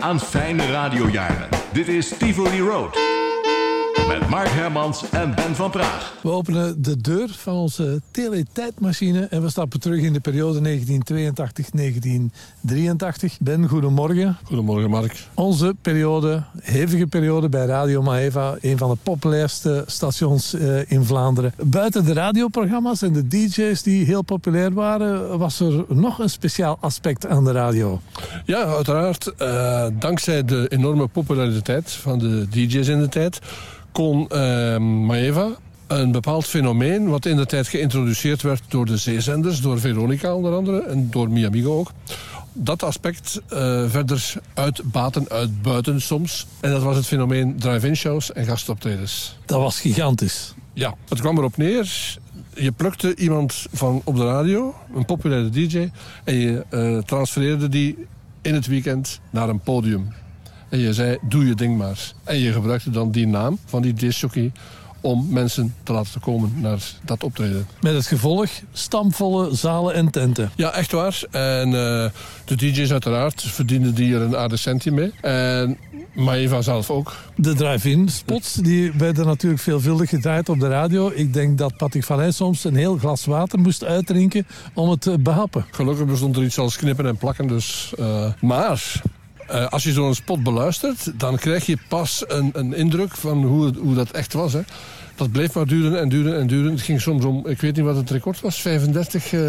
aan fijne radiojaren. Dit is Tivoli Road. Met Mark Hermans en Ben van Praag. We openen de deur van onze teletijdmachine en we stappen terug in de periode 1982-1983. Ben, goedemorgen. Goedemorgen, Mark. Onze periode, hevige periode bij Radio Maeva, een van de populairste stations eh, in Vlaanderen. Buiten de radioprogramma's en de DJ's die heel populair waren, was er nog een speciaal aspect aan de radio. Ja, uiteraard. eh, dankzij de enorme populariteit van de DJ's in de tijd kon eh, Maeva een bepaald fenomeen, wat in de tijd geïntroduceerd werd door de zeezenders, door Veronica onder andere en door Miamigo ook. Dat aspect eh, verder uitbaten, uitbuiten soms. En dat was het fenomeen drive-in shows en gastoptredens. Dat was gigantisch. Ja, het kwam erop neer. Je plukte iemand van op de radio, een populaire DJ, en je eh, transfereerde die in het weekend naar een podium. En je zei, doe je ding maar. En je gebruikte dan die naam van die discjockey om mensen te laten komen naar dat optreden. Met het gevolg stampvolle zalen en tenten. Ja, echt waar. En eh, de DJ's uiteraard verdienden die er een aardig centje mee. En Maeva zelf ook. De drive-in spots die werden natuurlijk veelvuldig gedraaid op de radio. Ik denk dat Patrick soms een heel glas water moest uitdrinken om het te behappen. Gelukkig bestond er iets als knippen en plakken. Dus, eh, maar eh, als je zo'n spot beluistert, dan krijg je pas een, een indruk van hoe, het- hoe dat echt was. Hè. Dat bleef maar duren en duren en duren. Het ging soms om, ik weet niet wat het record was, 35 eh,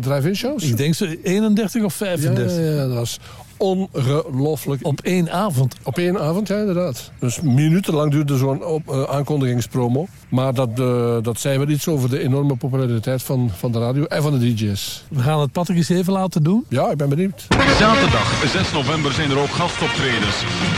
drive-in shows? Ik denk zo 31 of ja, 35. ja, ja, dat was ongelooflijk. Op één avond. Op één avond, ja, inderdaad. Dus minutenlang duurde zo'n eh, aankondigingspromo. Maar dat, eh, dat zei wel iets over de enorme populariteit van, van de radio en van de DJ's. We gaan het Patrick eens even laten doen. Ja, ik ben benieuwd. Zaterdag 6 november zijn er ook gastoptredens.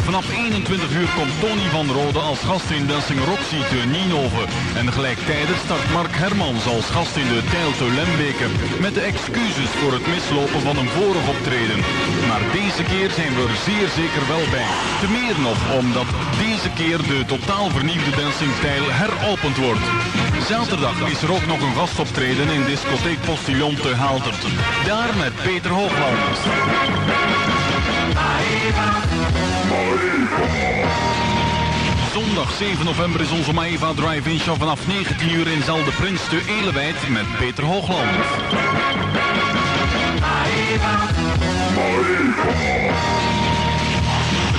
Vanaf 21 uur komt Tony van Rode als gast in Dancing Roxy te Nienhoven. En gelijktijdig start Mark Hermans als gast in de Tijl te Lembeke. Met de excuses voor het mislopen van een vorig optreden. Maar deze keer zijn we er zeer zeker wel bij. Te meer nog omdat deze keer de totaal vernieuwde Dancing Tijl heropend wordt. Zaterdag is er ook nog een gastoptreden in discotheek Postillon te Haaltert. Daar met Peter Hooglanders. Zondag 7 november is onze Maeva Drive-In Show vanaf 19 uur in Zal de Prins te Elewijd met Peter Hooglanders.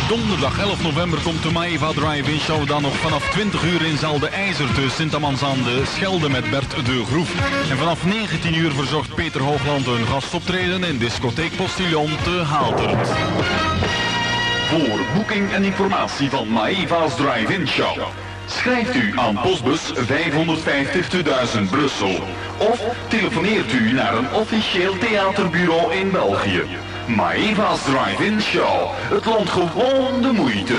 Donderdag 11 november komt de Maeva Drive-In Show dan nog vanaf 20 uur in Zal de IJzer te Sint-Amans aan de Schelde met Bert de Groef. En vanaf 19 uur verzorgt Peter Hoogland een gastoptreden in discotheek Postillon te Haaltert. Voor boeking en informatie van Maeva's Drive-In Show. Schrijft u aan postbus 550 2000 Brussel. Of telefoneert u naar een officieel theaterbureau in België. Maeva's Drive-In Show. Het loont gewoon de moeite.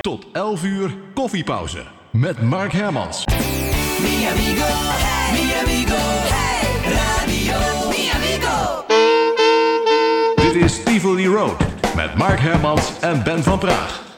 Tot 11 uur koffiepauze. Met Mark Hermans. Mi amigo, hey, mi amigo, hey, radio, mi amigo. Dit is Tivoli Road. Met Mark Hermans en Ben van Praag.